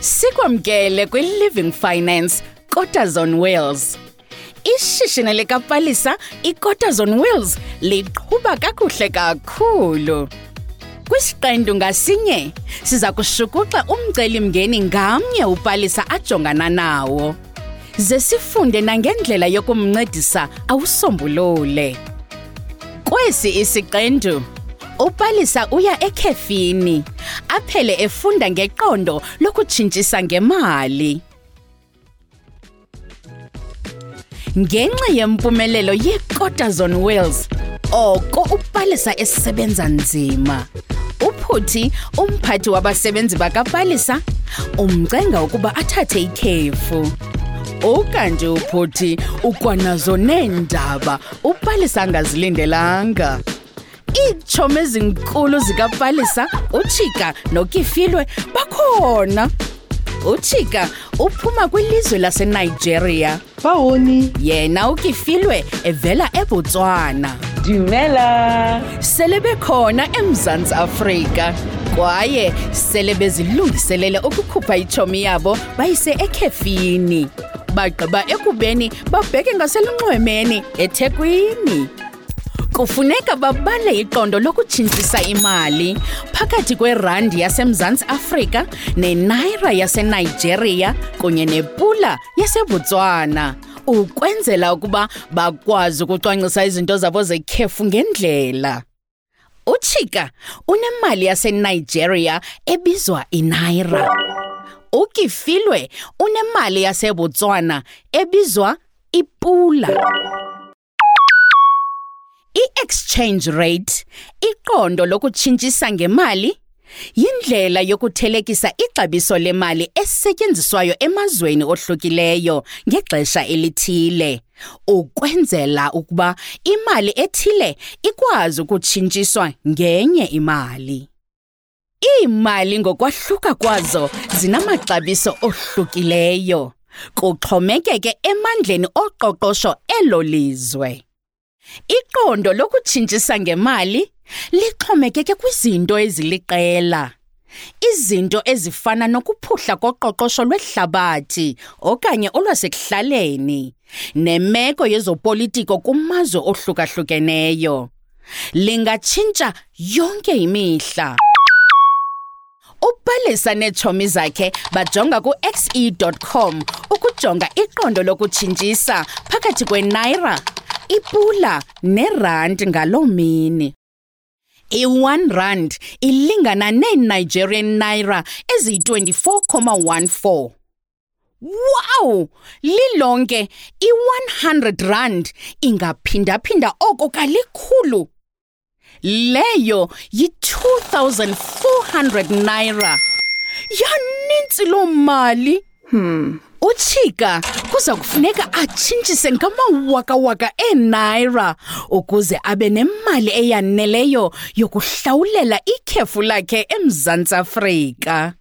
Sikwamkele kwi-Living Finance Quarters on Wheels. Ishishini likapalisa iQuarters on Wheels liqhuba kakuhle kakhulu. Kwisiqendu ngasinye siza kushukuxa umceli-mngeni ngamnye upalisa ajongana nawo. Ze sifunde nangendlela yokumncedisa awusombulule. Kwesi isiqendu upalisa uya ekhefini aphele efunda ngeqondo lokutshintshisa ngemali. Ngenxa yempumelelo yeQuarters on Wheels, oko upalisa esebenza nzima. Uphuthi, umphathi wabasebenzi bakapalisa, umcenga ukuba athathe ikhefu. Ukanti uphuthi ukwanazo neendaba upalisa angazilindelanga. Iitshomi ezinkulu zikapalisa, uChika noKifilwe bakhona. uChika uphuma kwilizwe laseNigeria. Bawoni, Yena uKifilwe evela eBotswana. dumela. Sele bekhona eMzantsi Afrika kwaye sele bezilungiselele ukukhupha itshomi yabo bayise ekhefini. Bagqiba ekubeni babheke ngaselunxwemeni eThekwini. Kufuneka babale iqondo lokutshintshisa imali phakathi kwerandi yaseMzantsi Afrika nenaira yaseNigeria kunye nepula yaseBotswana ukwenzela ukuba bakwazi ukucwangcisa izinto zabo zekhefu ngendlela. uChika unemali yaseNigeria ebizwa inaira. uKifilwe unemali yaseBotswana ebizwa ipula. I-exchange rate, iqondo lokutshintshisa ngemali, yindlela yokuthelekisa ixabiso lemali esetyenziswayo emazweni ohlukileyo ngexesha elithile, ukwenzela ukuba imali ethile ikwazi ukutshintshiswa ngenye imali. Iimali ngokwahluka kwazo zinamaxabiso ohlukileyo, kuxhomekeke emandleni oqoqosho elo lizwe. Iqondo lokutshintshisa ngemali lixhomekeke kwizinto eziliqela. Izinto ezifana nokuphuhla koqoqosho lwehlabathi okanye olwasekuhlaleni nemeko yezopolitiko kumazwe ohlukahlukeneyo. Lingatshintsha yonke imihla. Upalisa neetshomi zakhe bajonga ku-xe.com ukujonga iqondo lokutshintshisa phakathi kwenaira, ipula nerandi ngaloo mini. I-1 rand ilingana nee-Nigerian naira eziyi-24,14. Wow! Lilonke i-100 rand ingaphindaphinda oko kalikhulu. Leyo yi-2400 naira. Yanintsi loo mali. Hmm, uChika kuza kufuneka atshintshise ngamawakawaka eenaira ukuze abe nemali eyaneleyo yokuhlawulela ikhefu lakhe eMzantsi Afrika.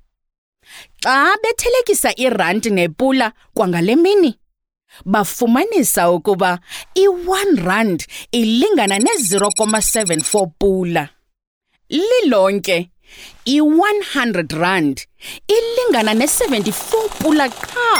Xa bethelekisa irandi nepula kwangale mini, bafumanisa ukuba i-1 rand ilingana ne-0,74 pula. Lilonke i-100 rand ilingana ne-74 pula qha.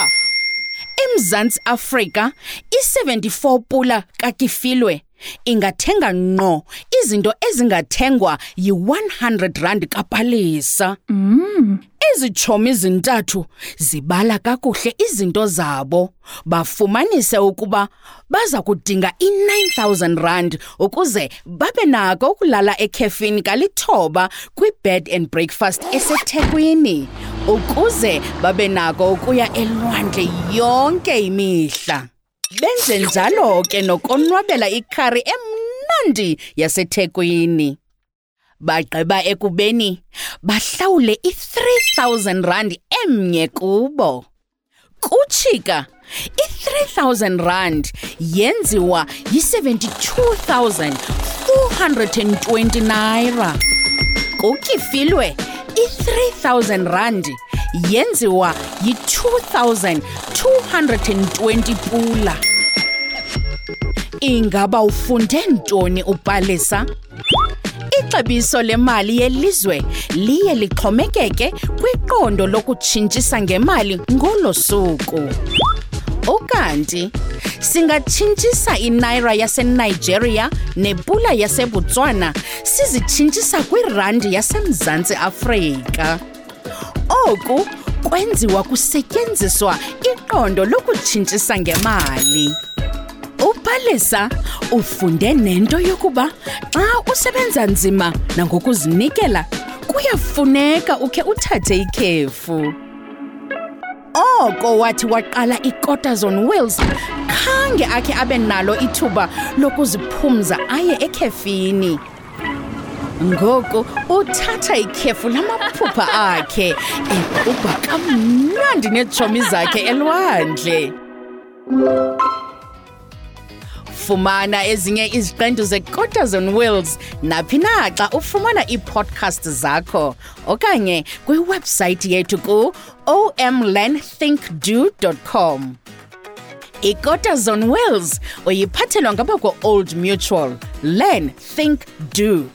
eMzantsi Afrika i-74 pula kakifilwe ingathenga ngqo izinto ezingathengwa yi-100 rand kapalisa. mm, Izitshomi zintathu zibala kakuhle izinto zabo. Bafumanise ukuba baza kudinga i-9000 rand ukuze babe nako ukulala ekhefini kalithoba kwi-bed and breakfast eseThekwini. Ukuze babe nako ukuya elwandle yonke imihla. Benze njalo ke nokonwabela ikhari emnandi yaseThekwini. bagqiba ekubeni bahlawule i-3000 rand emnye kubo. Kuchika i-3000 rand yenziwa yi-72420 naira. Kukifilwe i-3000 rand yenziwa yi-2220 pula. Ingaba ufunde ntoni upalisa? ixabiso lemali yelizwe liye lixhomekeke kwiqondo lokutshintshisa ngemali ngolo suku ukanti singatshintshisa inaira yaseNigeria nepula yaseBotswana sizitshintshisa kwirandi yaseMzantsi Afrika. Oku kwenziwa kusetyenziswa iqondo lokutshintshisa ngemali. Upalisa ufunde nento yokuba xa usebenza nzima nangokuzinikela kuyafuneka ukhe uthathe ikhefu oko wathi waqala i-quarters on wheels khange akhe abe nalo ithuba lokuziphumza aye ekhefini. Ngoku uthatha ikhefu lamaphupha akhe equbha kamnandi neetshomi zakhe elwandle fumana ezinye iziqendu ze-quarters on wheels naphi na xa ufumana ii-podcast zakho okanye kwiwebsayithi yethu ku-omlandthinkdo com. I-quarters on wheels uyiphathelwa ngabakwa-old mutual learn think do